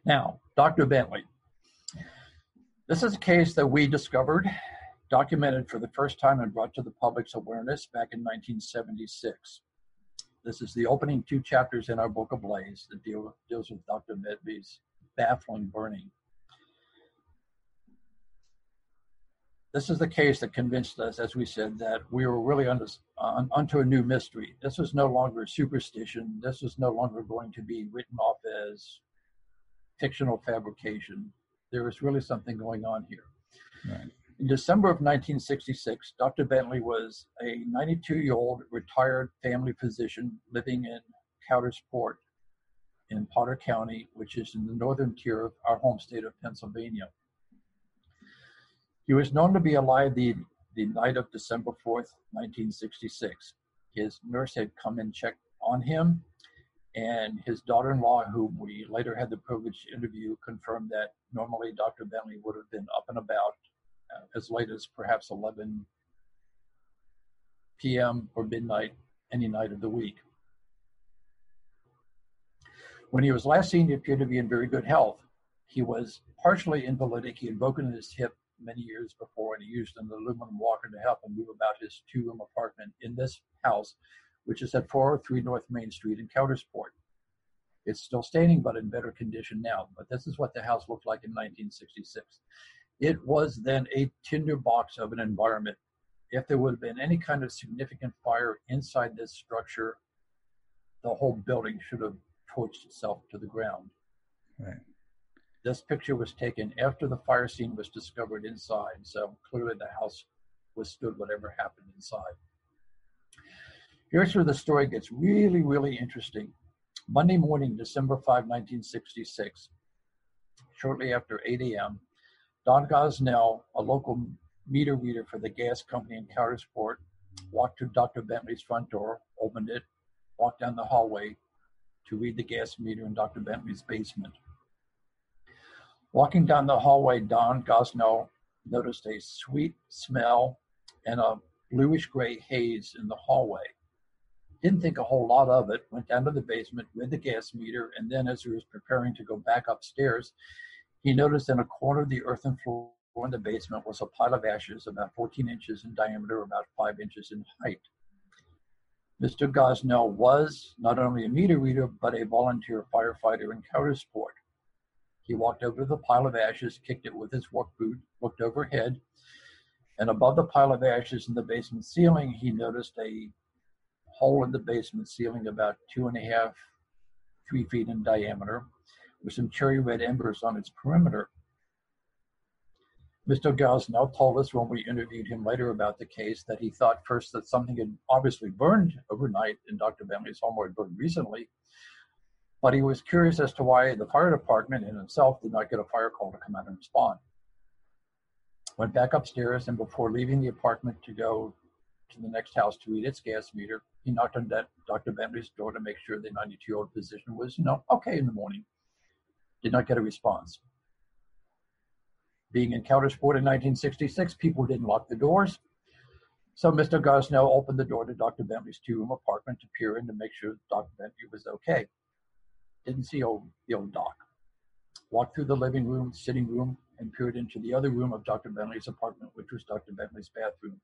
E: Now, Dr. Bentley. This is a case that we discovered, documented for the first time, and brought to the public's awareness back in 1976. This is the opening two chapters in our book Ablaze that deal, deals with Dr. Bentley's baffling burning. this is the case that convinced us, as we said, that we were really onto, uh, onto a new mystery. This was no longer superstition. This was no longer going to be written off as fictional fabrication. There was really something going on here. Right. In December of 1966, Dr. Bentley was a 92 year old retired family physician living in Coudersport in Potter County, which is in the northern tier of our home state of Pennsylvania. He was known to be alive the, the night of December 4th, 1966. His nurse had come and checked on him, and his daughter in law, whom we later had the privilege to interview, confirmed that normally Dr. Bentley would have been up and about as late as perhaps 11 p.m. or midnight any night of the week. When he was last seen, he appeared to be in very good health. He was partially invalidic. He had broken his hip many years before, and he used an aluminum walker to help him move about his two room apartment in this house, which is at 403 North Main Street in Coudersport. It's still standing, but in better condition now. But this is what the house looked like in 1966. It was then a tinderbox of an environment. If there would have been any kind of significant fire inside this structure, the whole building should have torched itself to the ground.
B: Right.
E: This picture was taken after the fire scene was discovered inside, so clearly the house withstood whatever happened inside. Here's where the story gets really, really interesting. Monday morning, December 5, 1966, shortly after 8 a.m., Don Gosnell, a local meter reader for the gas company in Coudersport, walked to Dr. Bentley's front door, opened it, walked down the hallway to read the gas meter in Dr. Bentley's basement. Walking down the hallway, Don Gosnell noticed a sweet smell and a bluish gray haze in the hallway. Didn't think a whole lot of it, went down to the basement, read the gas meter, and then as he was preparing to go back upstairs, he noticed in a corner of the earthen floor in the basement was a pile of ashes about 14 inches in diameter, about 5 inches in height. Mr. Gosnell was not only a meter reader, but a volunteer firefighter in Coudersport. He walked over to the pile of ashes, kicked it with his work boot, looked overhead, and above the pile of ashes in the basement ceiling, he noticed a hole in the basement ceiling about two and a half, three feet in diameter, with some cherry red embers on its perimeter. Mr. Gosnell told us when we interviewed him later about the case that he thought first that something had obviously burned overnight in Dr. Bentley's home or had burned recently, but he was curious as to why the fire department in himself did not get a fire call to come out and respond. Went back upstairs, and before leaving the apartment to go to the next house to read its gas meter, he knocked on Dr. Bentley's door to make sure the 92 year old physician was, you know, okay in the morning. Did not get a response. Being in Coudersport in 1966, people didn't lock the doors. So Mr. Gosnell opened the door to Dr. Bentley's two room apartment to peer in to make sure Dr. Bentley was okay. Didn't see old, the old doc. Walked through the living room, sitting room, and peered into the other room of Dr. Bentley's apartment, which was Dr. Bentley's bathroom.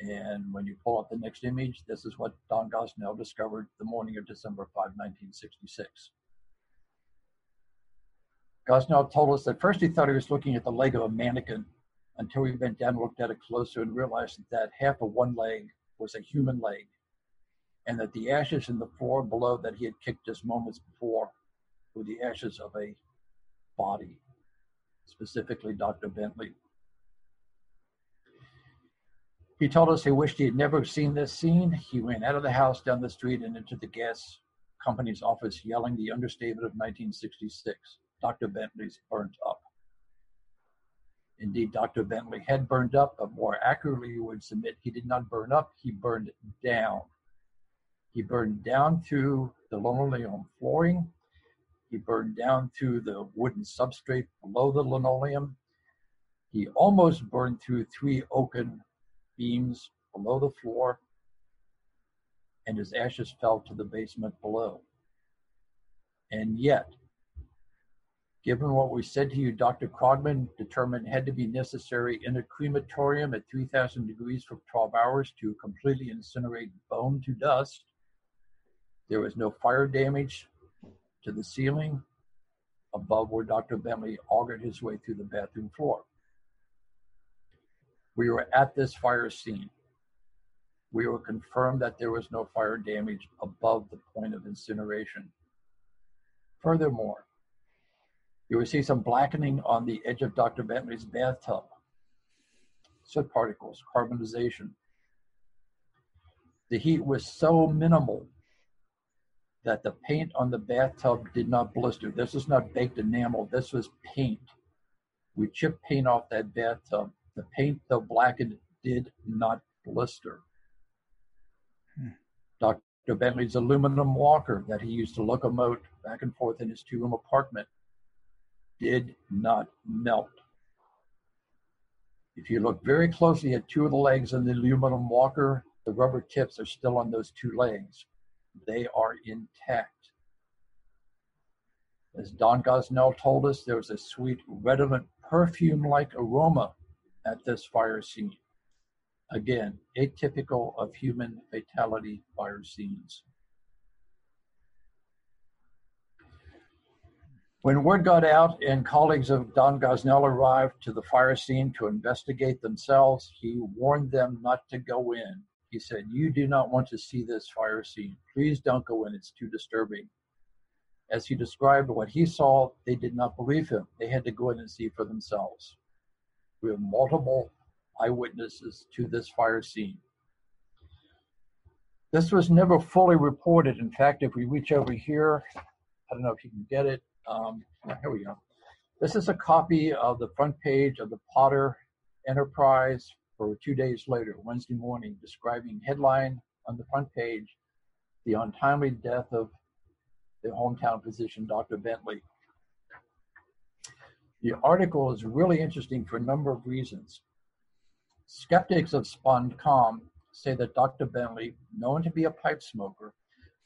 E: And when you pull up the next image, this is what Don Gosnell discovered the morning of December 5, 1966. Gosnell told us that first he thought he was looking at the leg of a mannequin until he bent down and looked at it closer and realized that half of one leg was a human leg and that the ashes in the floor below that he had kicked just moments before were the ashes of a body, specifically Dr. Bentley. He told us he wished he had never seen this scene. He ran out of the house, down the street, and into the gas company's office, yelling the understatement of 1966 Dr. Bentley's burnt up. Indeed, Dr. Bentley had burned up, but more accurately, he would submit he did not burn up, he burned down. He burned down through the linoleum flooring. He burned down through the wooden substrate below the linoleum. He almost burned through three oaken beams below the floor, and his ashes fell to the basement below. And yet, given what we said to you, Dr. Krogman determined had to be necessary in a crematorium at 3,000 degrees for 12 hours to completely incinerate bone to dust. There was no fire damage to the ceiling above where Dr. Bentley augured his way through the bathroom floor. We were at this fire scene. We were confirmed that there was no fire damage above the point of incineration. Furthermore, you will see some blackening on the edge of Dr. Bentley's bathtub, soot particles, carbonization. The heat was so minimal that the paint on the bathtub did not blister. This was not baked enamel, this was paint. We chipped paint off that bathtub the paint, though blackened, did not blister. Dr. Bentley's aluminum walker that he used to locomote back and forth in his two room apartment did not melt. If you look very closely at two of the legs on the aluminum walker, the rubber tips are still on those two legs. They are intact. As Don Gosnell told us, there was a sweet, redolent, perfume like aroma at this fire scene. Again, atypical of human fatality fire scenes. When word got out and colleagues of Don Gosnell arrived to the fire scene to investigate themselves, he warned them not to go in. He said, You do not want to see this fire scene. Please don't go in, it's too disturbing. As he described what he saw, they did not believe him. They had to go in and see for themselves. We have multiple eyewitnesses to this fire scene. This was never fully reported. In fact, if we reach over here, I don't know if you can get it. Um, here we go. This is a copy of the front page of the Potter Enterprise for two days later, Wednesday morning, describing headline on the front page, the untimely death of the hometown physician, Dr. Bentley. The article is really interesting for a number of reasons. Skeptics of SponCom say that Dr. Bentley, known to be a pipe smoker,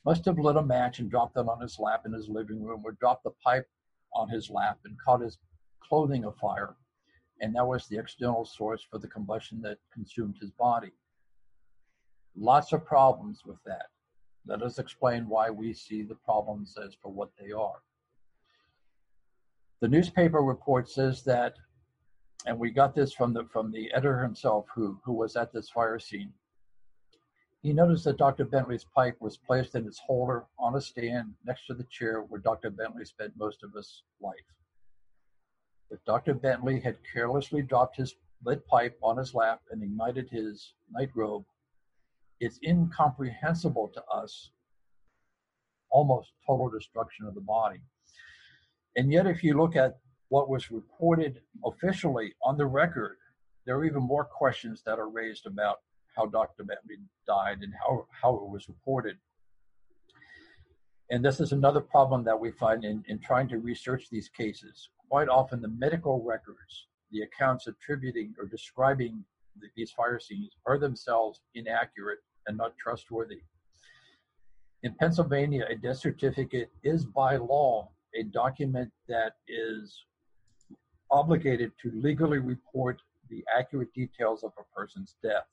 E: must have lit a match and dropped it on his lap in his living room or dropped the pipe on his lap and caught his clothing afire. And that was the external source for the combustion that consumed his body. Lots of problems with that. Let us explain why we see the problems as for what they are. The newspaper report says that, and we got this from the from the editor himself, who who was at this fire scene. He noticed that Dr. Bentley's pipe was placed in its holder on a stand next to the chair where Dr. Bentley spent most of his life. If Dr. Bentley had carelessly dropped his lit pipe on his lap and ignited his night robe, it's incomprehensible to us, almost total destruction of the body. And yet, if you look at what was reported officially on the record, there are even more questions that are raised about how Dr. Bentley died and how, how it was reported. And this is another problem that we find in, in trying to research these cases. Quite often, the medical records, the accounts attributing or describing the, these fire scenes, are themselves inaccurate and not trustworthy. In Pennsylvania, a death certificate is by law a document that is obligated to legally report the accurate details of a person's death.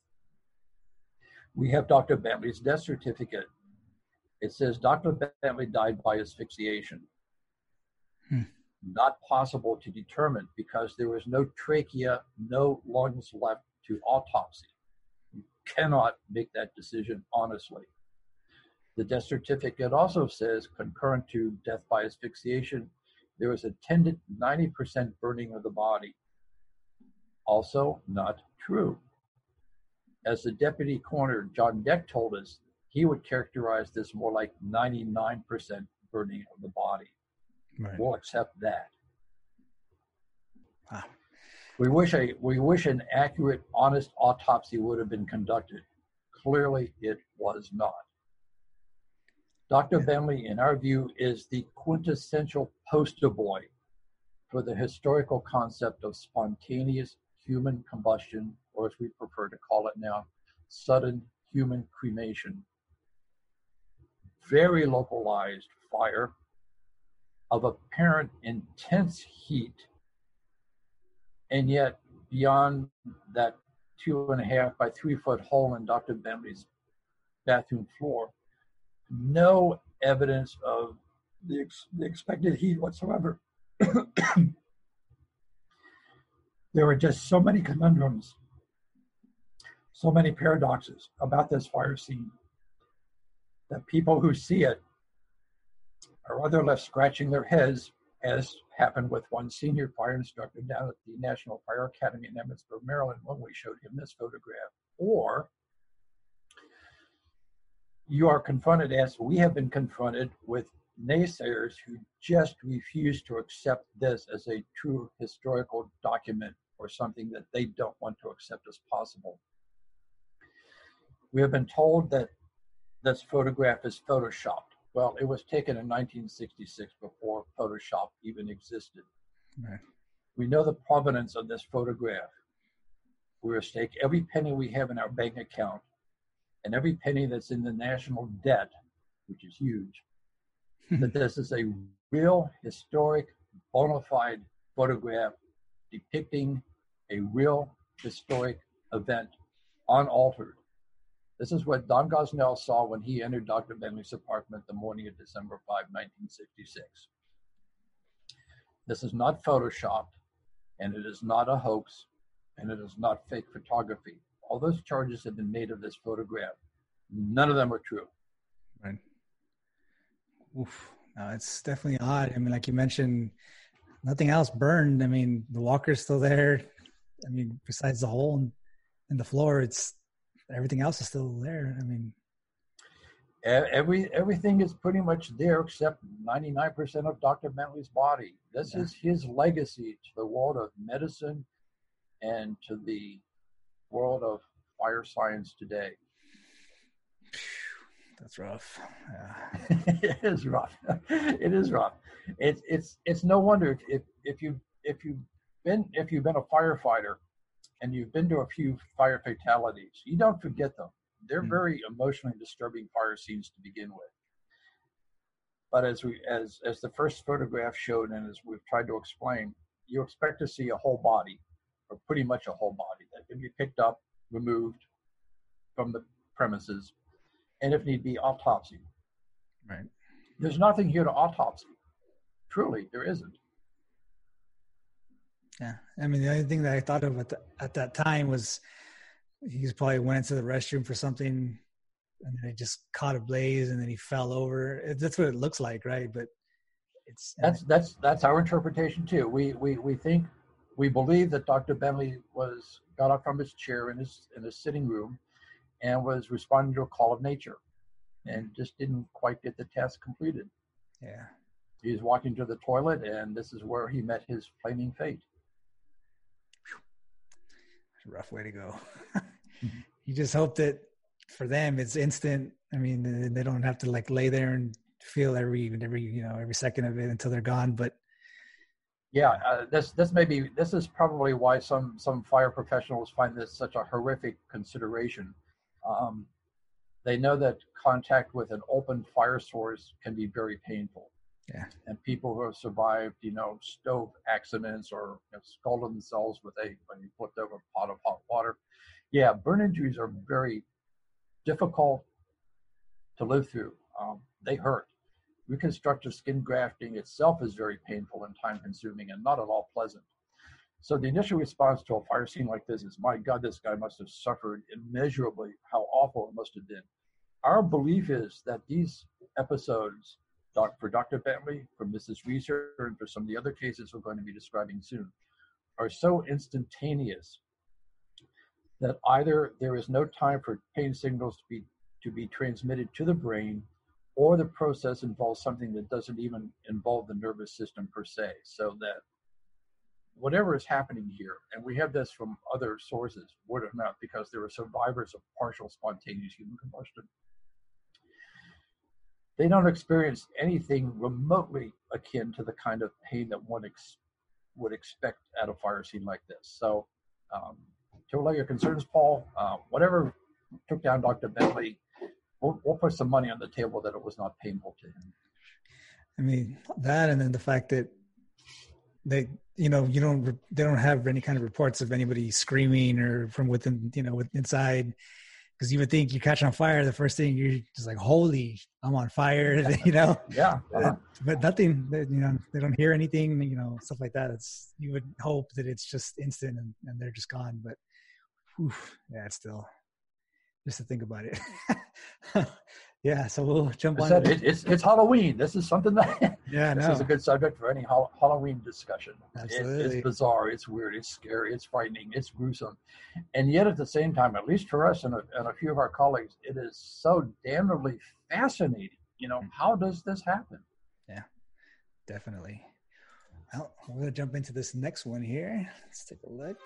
E: We have Dr. Bentley's death certificate. It says Dr. Bentley died by asphyxiation. Hmm. Not possible to determine because there was no trachea, no lungs left to autopsy. You cannot make that decision honestly. The death certificate also says, concurrent to death by asphyxiation, there was attended 90% burning of the body. Also, not true. As the deputy coroner, John Deck, told us, he would characterize this more like 99% burning of the body. Right. We'll accept that. Ah. We wish a we wish an accurate, honest autopsy would have been conducted. Clearly, it was not. Dr. Bentley, in our view, is the quintessential poster boy for the historical concept of spontaneous human combustion, or as we prefer to call it now, sudden human cremation. Very localized fire of apparent intense heat, and yet beyond that two and a half by three foot hole in Dr. Bentley's bathroom floor, no evidence of the, ex- the expected heat whatsoever. there are just so many conundrums, so many paradoxes about this fire scene that people who see it are rather left scratching their heads, as happened with one senior fire instructor down at the National Fire Academy in Emmitsburg, Maryland, when we showed him this photograph, or you are confronted as we have been confronted with naysayers who just refuse to accept this as a true historical document or something that they don't want to accept as possible. We have been told that this photograph is photoshopped. Well, it was taken in 1966 before Photoshop even existed. Right. We know the provenance of this photograph. We're will stake every penny we have in our bank account and every penny that's in the national debt, which is huge, that this is a real historic, bona fide photograph depicting a real historic event, unaltered. This is what Don Gosnell saw when he entered Dr. Bentley's apartment the morning of December 5, 1966. This is not photoshopped, and it is not a hoax, and it is not fake photography all those charges have been made of this photograph. None of them are true.
B: Right. Oof. It's definitely odd. I mean, like you mentioned, nothing else burned. I mean, the walker's still there. I mean, besides the hole in, in the floor, it's everything else is still there. I mean,
E: every everything is pretty much there except 99% of Dr. Bentley's body. This yeah. is his legacy to the world of medicine and to the world of fire science today.
B: That's rough.
E: Yeah. it is rough. it is rough. It's it's it's no wonder if if you if you've been if you've been a firefighter and you've been to a few fire fatalities, you don't forget them. They're
B: Mm.
E: very emotionally disturbing fire scenes to begin with. But as we as as the first photograph showed, and as we've tried to explain, you expect to see a whole body, or pretty much a whole body that can be picked up, removed from the premises, and if need be, autopsy.
B: Right.
E: There's nothing here to autopsy. Truly, there isn't.
B: Yeah. I mean, the only thing that I thought of at, the, at that time was he probably went into the restroom for something and then it just caught a blaze and then he fell over. It- That's what it looks like, right? But it's
E: That's that's that's our interpretation too. We we we think we believe that Dr. Bentley was got up from his chair in his in his sitting room and was responding to a call of nature and just didn't quite get the task completed.
B: yeah.
E: He was walking to the toilet and this is where he met his flaming fate.
B: Rough way to go. you just hope that for them it's instant. I mean, they- they don't have to like lay there and feel every every you know every second of it until they're gone. But
E: Yeah, uh, this this may be this is probably why some some fire professionals find this such a horrific consideration. Um, they know that contact with an open fire source can be very painful.
B: Yeah.
E: And people who have survived, you know, stove accidents or know, scalded themselves with a when you flipped over a pot of hot water. Yeah, burn injuries are very difficult to live through. Um, they hurt. Reconstructive skin grafting itself is very painful and time consuming and not at all pleasant. So the initial response to a fire scene like this is, my God, this guy must have suffered immeasurably. How awful it must have been. Our belief is that these episodes, doc- for Dr. Bentley, for Mrs. Reeser, and for some of the other cases we're going to be describing soon, are so instantaneous that either there is no time for pain signals to be to be transmitted to the brain or the process involves something that doesn't even involve the nervous system per se. So that whatever is happening here, and we have this from other sources, word of mouth, because there are survivors of partial spontaneous human combustion. They don't experience anything remotely akin to the kind of pain that one ex- would expect at a fire scene like this. So, um, to allay your concerns, Paul, uh, whatever took down Dr. Bentley, we'll, we'll put some money on the table that it was not painful to him.
B: I mean that, and then the fact that they, you know, you don't, they don't have any kind of reports of anybody screaming or from within, you know, with inside. Because you would think you catch on fire, the first thing you're just like, "Holy, I'm on fire!" you know.
E: Yeah. uh-huh.
B: but nothing you know they don't hear anything you know stuff like that it's you would hope that it's just instant and, and they're just gone but whew, yeah it's still just to think about it yeah so we'll jump on
E: said, it, it's, it's Halloween. This is something that
B: yeah
E: this
B: no
E: is a good subject for any Hall- Halloween discussion. It-
B: Absolutely.
E: it's bizarre, it's weird, it's scary, it's frightening, it's gruesome. And yet at the same time, at least for us and a, and a few of our colleagues, it is so damnably fascinating. You know, mm-hmm. how does this happen?
B: Yeah, definitely well we're gonna jump into this next one here let's take a look